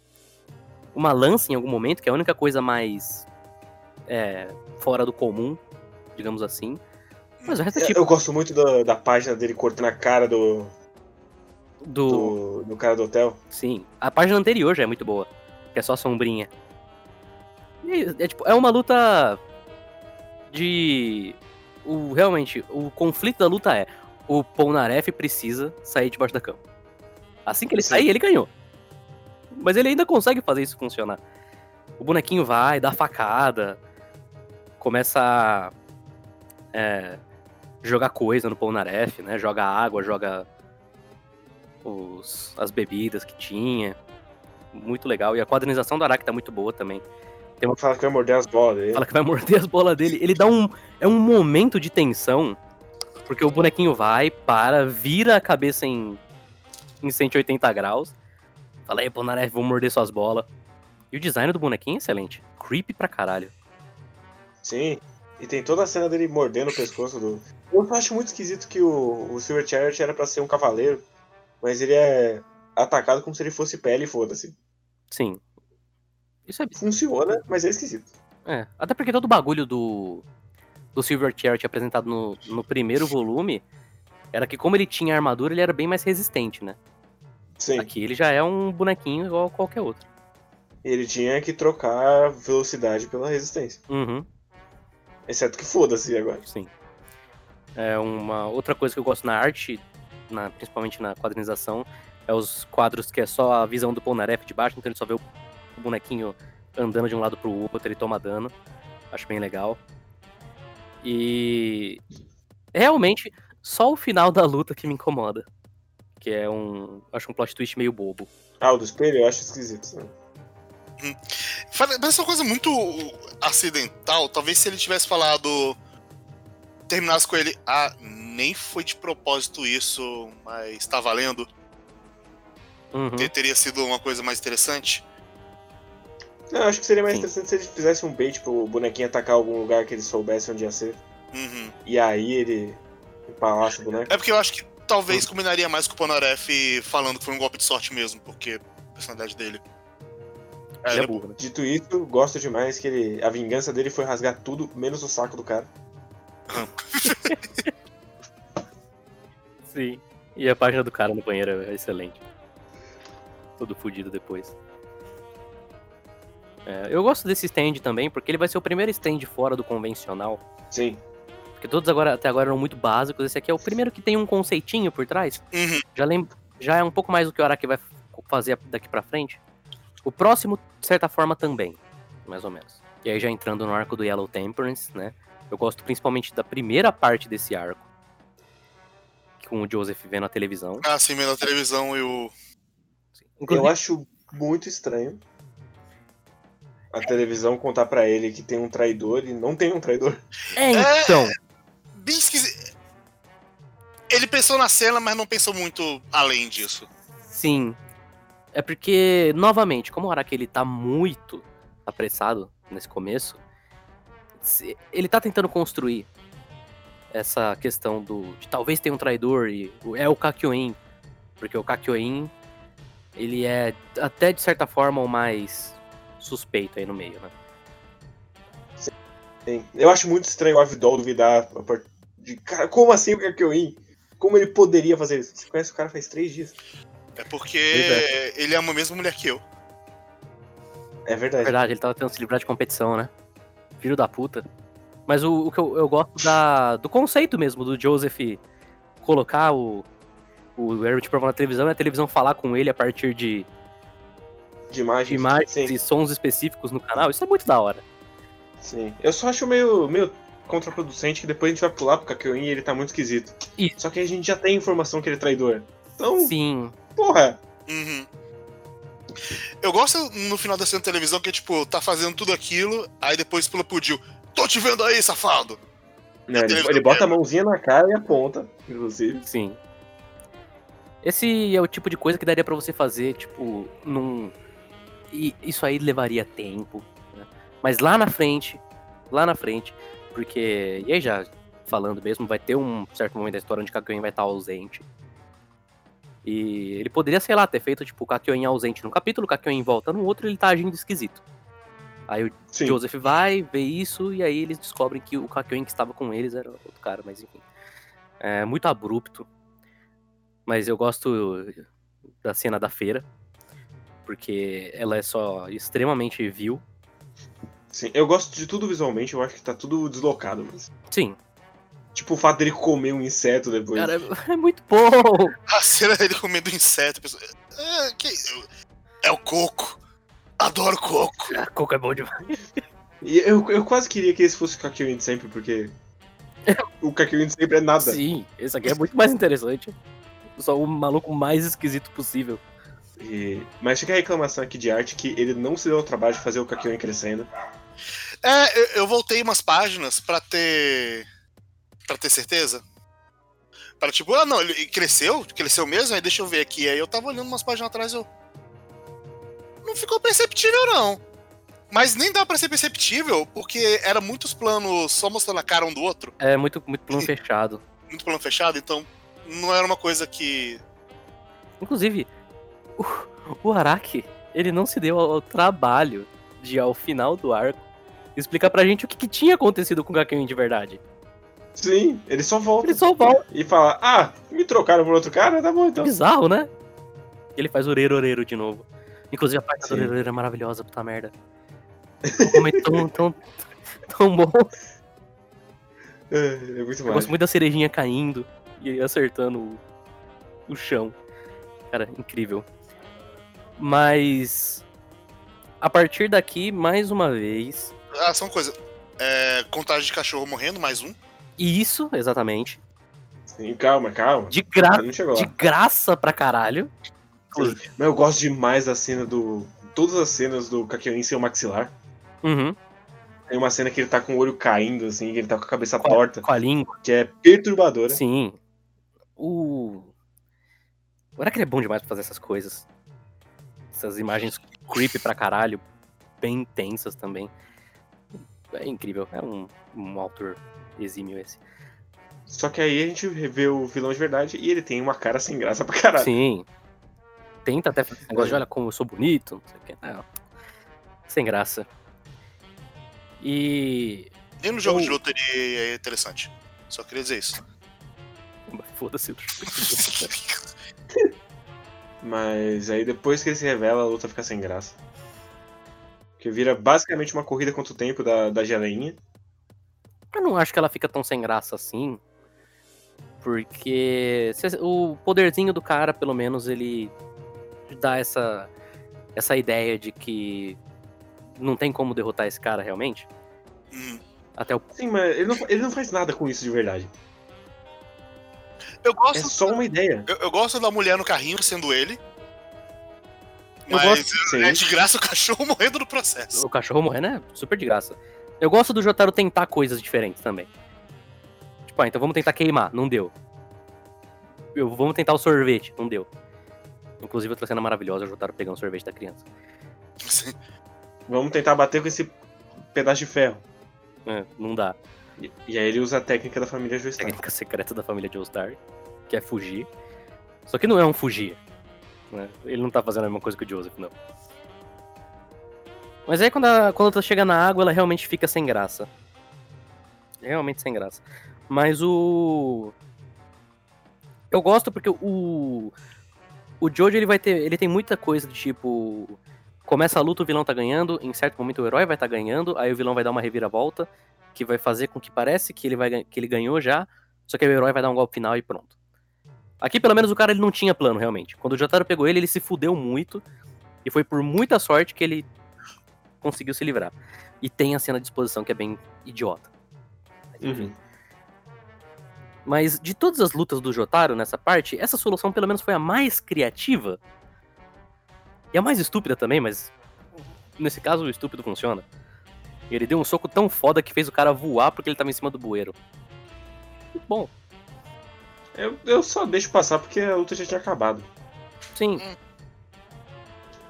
uma lança em algum momento, que é a única coisa mais é, fora do comum, digamos assim. Mas o resto é tipo Eu gosto muito da, da página dele cortando a cara do, do. do, do cara do hotel. Sim. A página anterior já é muito boa, que é só sombrinha. E é, tipo, é uma luta de. O, realmente, o conflito da luta é: o Polnareff precisa sair debaixo da cama. Assim que ele sair, ele ganhou. Mas ele ainda consegue fazer isso funcionar. O bonequinho vai, dá facada, começa a é, jogar coisa no Polnareff, né? Joga água, joga os, as bebidas que tinha. Muito legal. E a quadrinização do Araki tá muito boa também. Fala que vai morder as bolas dele. Fala que vai morder as bolas dele. Ele dá um. É um momento de tensão. Porque o bonequinho vai, para, vira a cabeça em, em 180 graus. Fala aí, Polnareff, vou morder suas bolas. E o design do bonequinho é excelente. Creepy pra caralho. Sim. E tem toda a cena dele mordendo o pescoço do. Eu acho muito esquisito que o, o Silver Chariot era pra ser um cavaleiro, mas ele é atacado como se ele fosse pele e foda-se. Sim. Isso é Funciona, mas é esquisito. É, até porque todo o bagulho do, do Silver Chariot apresentado no, no primeiro volume era que, como ele tinha armadura, ele era bem mais resistente, né? Sim. Aqui ele já é um bonequinho igual a qualquer outro. Ele tinha que trocar velocidade pela resistência. Uhum, Exceto que foda-se agora. sim. É uma outra coisa que eu gosto na arte, na- principalmente na quadrinização, é os quadros que é só a visão do Polnareff de baixo, então ele só vê o bonequinho andando de um lado pro outro, ele toma dano. Acho bem legal. E realmente só o final da luta que me incomoda. Que é um. Acho um plot twist meio bobo. Ah, o do espelho eu acho esquisito. Né? Fala- Parece uma coisa muito acidental. Talvez se ele tivesse falado. Terminasse com ele. Ah, nem foi de propósito isso, mas tá valendo. Uhum. Te- Teria sido uma coisa mais interessante. Eu acho que seria mais Sim. interessante se ele fizesse um bait pro bonequinho atacar algum lugar que ele soubesse onde ia ser. Uhum. E aí ele empalaça o boneco. É porque eu acho que talvez combinaria mais com o Ponaref falando que foi um golpe de sorte mesmo, porque a personalidade dele. É, Ele é burro, né? Dito isso, gosto demais que ele. A vingança dele foi rasgar tudo, menos o saco do cara. Sim. E a página do cara no banheiro é excelente. Todo fudido depois. É, eu gosto desse stand também, porque ele vai ser o primeiro stand fora do convencional. Sim. Porque todos agora, até agora eram muito básicos. Esse aqui é o primeiro que tem um conceitinho por trás. Uhum. Já, lem já é um pouco mais do que o Araki vai fazer daqui pra frente. O próximo, de certa forma, também. Mais ou menos. E aí já entrando no arco do Yellow Temperance, né? Eu gosto principalmente da primeira parte desse arco. Com o Joseph vendo a televisão. Ah, sim, vendo a televisão e o. Inclusive, Eu acho muito estranho a televisão contar pra ele que tem um traidor e não tem um traidor. É, então. Bem esquisito. Ele pensou na cena, mas não pensou muito além disso. Sim. É porque, novamente, como o Araki ele tá muito apressado nesse começo, ele tá tentando construir essa questão do de talvez tenha um traidor e o- é o Kakyoin, porque o Kakyoin ele é até de certa forma o mais suspeito aí no meio, né? Sim. Eu acho muito estranho o Avidol duvidar. a De, cara, como assim o Kakyoin? Como ele poderia fazer isso? Você conhece o cara faz três dias. É porque Pois ele é uma mesma mulher que eu. É É verdade. verdade, ele tava tentando se livrar de competição, né? Filho da puta. Mas o, o que eu, eu gosto da, do conceito mesmo do Joseph colocar o, o Eric Provão na televisão e a televisão falar com ele a partir de de imagens. de imagens Sim, e sons específicos no canal, isso é muito da hora. sim. Eu só acho meio, meio contraproducente que depois a gente vai pular pro Kakyoin e ele tá muito esquisito. Isso. Só que a gente já tem informação que ele é traidor. Então, Sim. porra. Uhum. Eu gosto no final da cena de televisão que, tipo, tá fazendo tudo aquilo, aí depois pula pro Jill. Tô te vendo aí, safado! Né, ele, televisão ele bota a mãozinha na cara e aponta, inclusive. Sim. Esse é o tipo de coisa que daria pra você fazer, tipo, num. E isso aí levaria tempo. né? Mas lá na frente, lá na frente, porque. E aí já falando mesmo, vai ter um certo momento da história onde Kakyoin vai estar ausente. E ele poderia, sei lá, ter feito, tipo, o Kakyoin ausente num capítulo, o Kakyoin volta no outro e ele tá agindo esquisito. Aí o Sim. Joseph vai, vê isso, e aí eles descobrem que o Kakyoin que estava com eles era outro cara, mas enfim. É muito abrupto. Mas eu gosto da cena da feira. Porque ela é só extremamente vil. Sim. Eu gosto de tudo visualmente, eu acho que tá tudo deslocado, mas. Sim, Tipo o fato dele comer um inseto depois. cara, é muito bom. A cena dele comendo inseto. a pessoa, "Ah, que... É o coco. Adoro coco. A Coco é bom demais. E eu, eu quase queria que esse fosse o Kakyoin de sempre, porque. o Kakyoin de sempre é nada. Sim, esse aqui é muito mais interessante. Só o maluco mais esquisito possível. E- Mas fica a reclamação aqui de arte que ele não se deu ao trabalho de fazer o Kakyoin crescendo. É, eu, voltei umas páginas pra ter. pra ter certeza. Para tipo, ah não, ele cresceu? Cresceu mesmo? Aí deixa eu ver aqui. Aí eu tava olhando umas páginas atrás eu. Não ficou perceptível, não. Mas nem dá pra ser perceptível, porque era muitos planos só mostrando a cara um do outro, É muito, muito plano fechado. muito plano fechado, então não era uma coisa que. Inclusive, o, o Araki, ele não se deu ao, ao trabalho de, ao final do arco, explicar pra gente o que, que tinha acontecido com o Kakyoin de verdade. Sim, ele só volta. Ele só volta. E fala, ah, me trocaram por outro cara? Tá bom então. Bizarro, né? Ele faz orero orero de novo. Inclusive a parte do Sim. orero orero é maravilhosa, puta merda. Como é tão, tão, tão bom. É, é muito Eu gosto muito da cerejinha caindo e acertando o, o chão. Cara, incrível. Mas. A partir daqui, mais uma vez. Ah, só uma coisa. É, contagem de cachorro morrendo, mais um. E isso, exatamente. Sim, calma, calma. De, gra de graça pra caralho. Sim. Mas eu gosto demais da cena do. Todas as cenas do Kakyoin sem o maxilar. Uhum. Tem uma cena que ele tá com o olho caindo, assim, que ele tá com a cabeça Com a- torta, Com a língua. que é perturbadora. Sim. O. O Araki é bom demais pra fazer essas coisas. Essas imagens creepy pra caralho. Bem intensas também. É incrível. É um, um autor exímio esse. Só que aí a gente vê o vilão de verdade e ele tem uma cara sem graça pra caralho. Sim. Tenta até fazer esse negócio de olha como eu sou bonito, não sei o que. Não. Sem graça. E. E no jogo Eu- de luta ele é interessante. Só queria dizer isso. Foda-se. Mas aí depois que ele se revela, a luta fica sem graça. Que vira basicamente uma corrida contra o tempo da, da geleinha. Eu não acho que ela fica tão sem graça assim. Porque se- o poderzinho do cara, pelo menos, ele dá essa, essa ideia de que não tem como derrotar esse cara realmente. Hum. Até o. Sim, mas ele não, ele não faz nada com isso de verdade. Eu É gosto, só uma ideia. eu, eu gosto da mulher no carrinho sendo ele. Eu Mas gosto- Sim. é de graça o cachorro morrendo no processo. O cachorro morrendo é super de graça. Eu gosto do Jotaro tentar coisas diferentes também. Tipo, ah, então vamos tentar queimar. Não deu. Eu, vamos tentar o sorvete. Não deu. Inclusive, outra cena maravilhosa, o Jotaro pegando o sorvete da criança. Assim, Vamos tentar bater com esse pedaço de ferro. É, não dá. E, aí ele usa a técnica da família Joestar. técnica secreta da família Joestar, que é fugir. Só que não é um fugir. né? Ele não tá fazendo a mesma coisa que o Joseph, não. Mas aí quando a, quando ela chega na água, ela realmente fica sem graça. Realmente sem graça. Mas o. Eu gosto porque o. O Jojo ele vai ter. Ele tem muita coisa de tipo. Começa a luta, o vilão tá ganhando, em certo momento o herói vai estar tá ganhando, aí o vilão vai dar uma reviravolta, que vai fazer com que parece que ele, vai, que ele ganhou já, só que o herói vai dar um golpe final e pronto. Aqui, pelo menos, o cara ele não tinha plano, realmente. Quando o Jotaro pegou ele, ele se fudeu muito. E foi por muita sorte que ele conseguiu se livrar. E tem a cena de exposição que é bem idiota. Enfim. Uhum. Mas de todas as lutas do Jotaro nessa parte, essa solução pelo menos foi a mais criativa. E a mais estúpida também, mas nesse caso o estúpido funciona. Ele deu um soco tão foda que fez o cara voar porque ele tava em cima do bueiro. Muito bom. Eu, eu só deixo passar porque a luta já tinha acabado. Sim,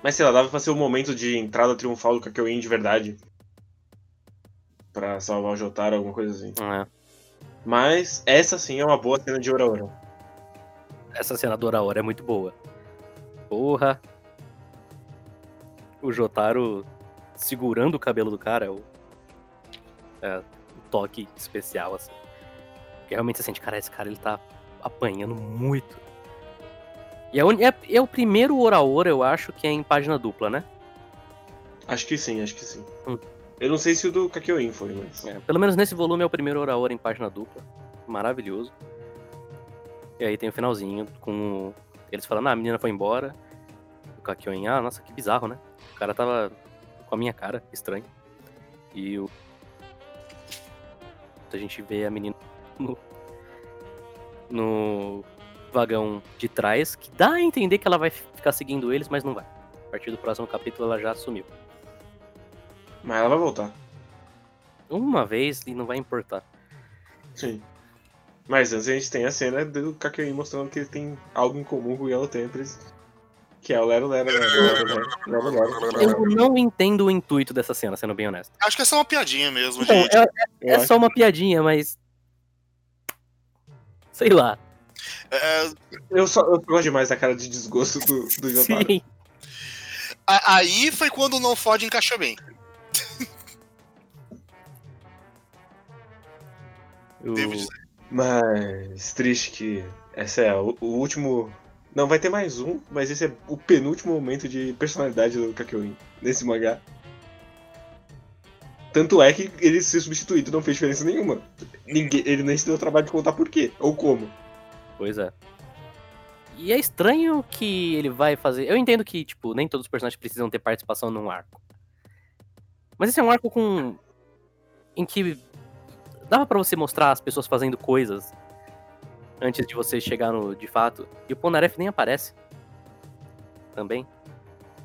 Mas sei lá, dava pra ser o momento de entrada triunfal do Kakyoin de verdade. Pra salvar o Jotaro, alguma coisa assim. é. Mas essa sim é uma boa cena de Ora Ora. essa cena do Hora é muito boa. Porra. O Jotaro segurando o cabelo do cara é o, é, o toque especial, assim. Porque realmente você sente, cara, esse cara ele tá apanhando muito. E é, o- é, é o primeiro Ora Ora, eu acho, que é em página dupla, né? Acho que sim, acho que sim. Hum. Eu não sei se o do Kakyoin foi, mas. É, pelo menos nesse volume é o primeiro Ora Ora em página dupla. Maravilhoso. E aí tem o finalzinho com eles falando, ah, a menina foi embora. O Kakyoin, ah, nossa, que bizarro, né? O cara tava com a minha cara, estranho. E o. A gente vê a menina no. no vagão de trás, que dá a entender que ela vai ficar seguindo eles, mas não vai. A partir do próximo capítulo ela já sumiu. Mas ela vai voltar. Uma vez e não vai importar. Sim. Mas antes a gente tem a cena do Kakyoin mostrando que ele tem algo em comum com o Yellow Temperies. Que é o Lero Lero Lero Lero Lero Lero Lero. Eu não entendo o intuito dessa cena, sendo bem honesto. Acho que é só uma piadinha mesmo, Então, gente. é, Eu é acho só uma piadinha, mas. Sei lá. É, Eu só eu gosto demais da cara de desgosto do, do Jotaro. Sim. a- aí foi quando o não fode encaixou bem. Dizer. Mas triste que essa é o, o último. Não, vai ter mais um, mas esse é o penúltimo momento de personalidade do Kakyoin nesse mangá. Tanto é que ele ser substituído não fez diferença nenhuma. Ninguém, ele nem se deu o trabalho de contar por quê ou como. Pois é. E é estranho que ele vai fazer. Eu entendo que, tipo, nem todos os personagens precisam ter participação num arco. Mas esse é um arco com. em que dava pra você mostrar as pessoas fazendo coisas antes de você chegar no de fato. E o Ponaref nem aparece. Também.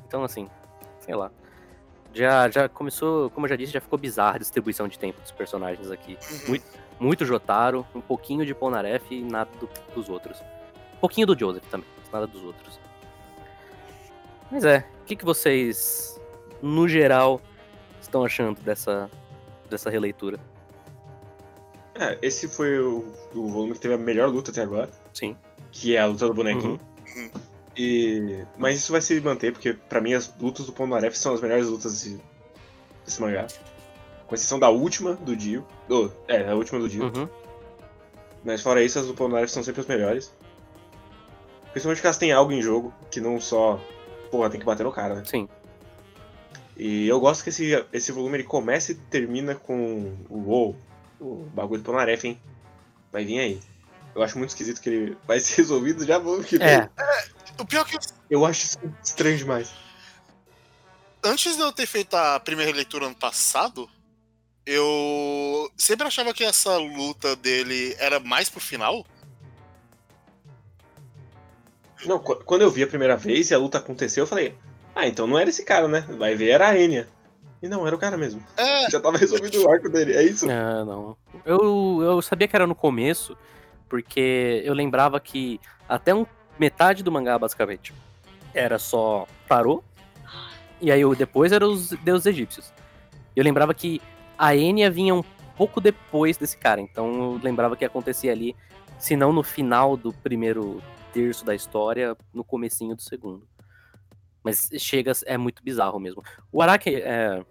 Então, assim, sei lá. Já, já começou, como eu já disse, já ficou bizarra a distribuição de tempo dos personagens aqui. Muito, muito Jotaro, um pouquinho de Ponaref e nada do- dos outros. Um pouquinho do Joseph também, nada dos outros. Mas é, o que, que vocês, no geral, estão achando dessa, dessa releitura? É, esse foi o, o volume que teve a melhor luta até agora, Sim. que é a luta do bonequinho. Uhum. E, mas isso vai se manter, porque pra mim as lutas do Ponaref são as melhores lutas desse, desse mangá. Com exceção da última do Dio. Oh, é, a última do Dio. Uhum. Mas fora isso, as do Polnareff são sempre as melhores. Principalmente elas têm algo em jogo, que não só, porra, tem que bater no cara, né? Sim. E eu gosto que esse, esse volume ele começa e termina com o WoW, o bagulho do Polnareff, hein? Vai vir aí. Eu acho muito esquisito que ele vai ser resolvido já volume que vem. É, O pior é que eu- Eu acho isso estranho demais. antes de eu ter feito a primeira leitura ano passado, eu sempre achava que essa luta dele era mais pro final. Não, qu- quando eu vi a primeira vez e a luta aconteceu, eu falei, ah, então não era esse cara, né? Vai ver, era a Enya. E não, era o cara mesmo. É, Já tava resolvido o arco dele, é isso? É, não. Eu, eu sabia que era no começo, porque eu lembrava que até um, metade do mangá, basicamente, era só tarô, e aí o- depois eram os deuses egípcios. Eu lembrava que a Enya vinha um pouco depois desse cara, então eu lembrava que acontecia ali, se não no final do primeiro terço da história, no comecinho do segundo. Mas chega, é muito bizarro mesmo. O Araki, é,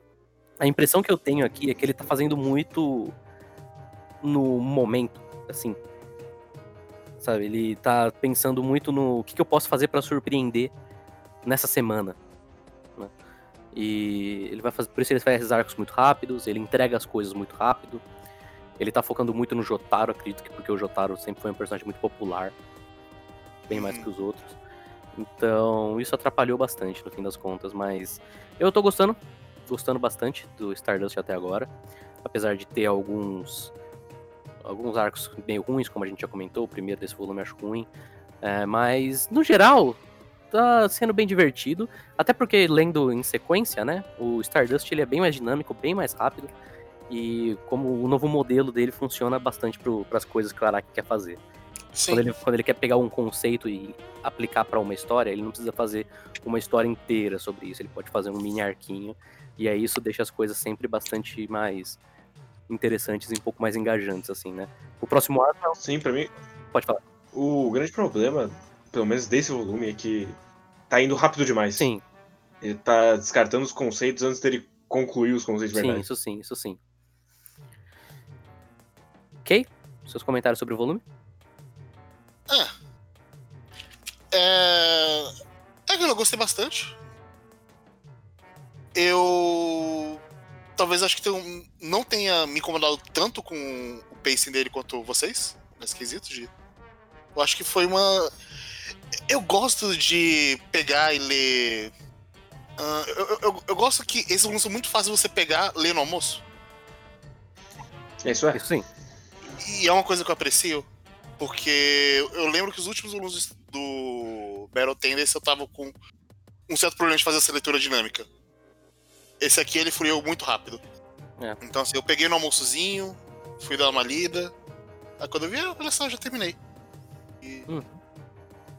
a impressão que eu tenho aqui é que ele tá fazendo muito no momento, assim. Sabe, ele tá pensando muito no o que, que eu posso fazer pra surpreender nessa semana. né? E ele vai fazer, por isso ele faz arcos muito rápidos, ele entrega as coisas muito rápido. Ele tá focando muito no Jotaro, acredito que porque o Jotaro sempre foi um personagem muito popular, bem mais Uhum. que os outros. Então, isso atrapalhou bastante no fim das contas, mas eu tô gostando, gostando bastante do Stardust até agora, apesar de ter alguns alguns arcos meio ruins, como a gente já comentou, o primeiro desse volume acho ruim, é, mas no geral tá sendo bem divertido, até porque lendo em sequência, né, o Stardust ele é bem mais dinâmico, bem mais rápido, e como o novo modelo dele funciona bastante para as coisas que o Araki quer fazer. Quando ele, quando ele quer pegar um conceito e aplicar para uma história, ele não precisa fazer uma história inteira sobre isso. Ele pode fazer um mini arquinho. E aí isso deixa as coisas sempre bastante mais interessantes e um pouco mais engajantes, assim, né? O próximo arco. Sim, pra mim, Pode falar. o grande problema, pelo menos desse volume, é que tá indo rápido demais. Sim, Ele tá descartando os conceitos antes dele concluir os conceitos de sim, verdade. isso sim, isso sim. Ok? Seus comentários sobre o volume? É. É que eu gostei bastante. Eu. Talvez acho que tenho- não tenha me incomodado tanto com o pacing dele quanto vocês, nesse quesito de. Eu acho que foi uma. Eu gosto de pegar e ler. Ah, eu, eu- eu- gosto que esses volumes são muito fáceis de você pegar, ler no almoço. É isso é. Sim. E é uma coisa que eu aprecio, porque eu lembro que os últimos volumes do Battle Tendency eu tava com um certo problema de fazer essa leitura dinâmica. Esse aqui ele fluiu muito rápido. É. Então assim, eu peguei no almoçozinho, fui dar uma lida. Aí quando eu vi, ah, olha só, já terminei. E Hum.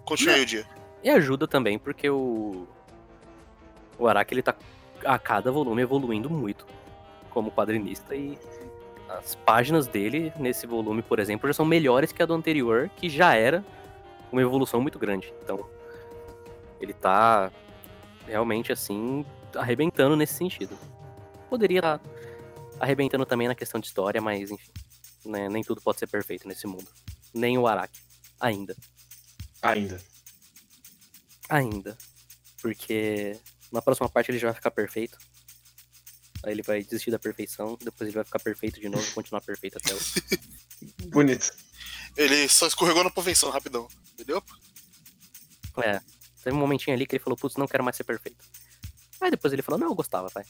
continuei o dia. E ajuda também, porque o. O Araki ele tá a cada volume evoluindo muito como quadrinista e as páginas dele nesse volume, por exemplo, já são melhores que a do anterior, que já era uma evolução muito grande. Então, ele tá realmente assim arrebentando nesse sentido. Poderia estar arrebentando também na questão de história, mas enfim, né, nem tudo pode ser perfeito nesse mundo. Nem o Araki ainda. Ainda. Ainda. Porque na próxima parte ele já vai ficar perfeito. Aí ele vai desistir da perfeição, depois ele vai ficar perfeito de novo e continuar perfeito até o. Bonito. Ele só escorregou na perfeição rapidão. Entendeu? É. Teve um momentinho ali que ele falou, putz, não quero mais ser perfeito. Aí depois ele falou, não, eu gostava, vai.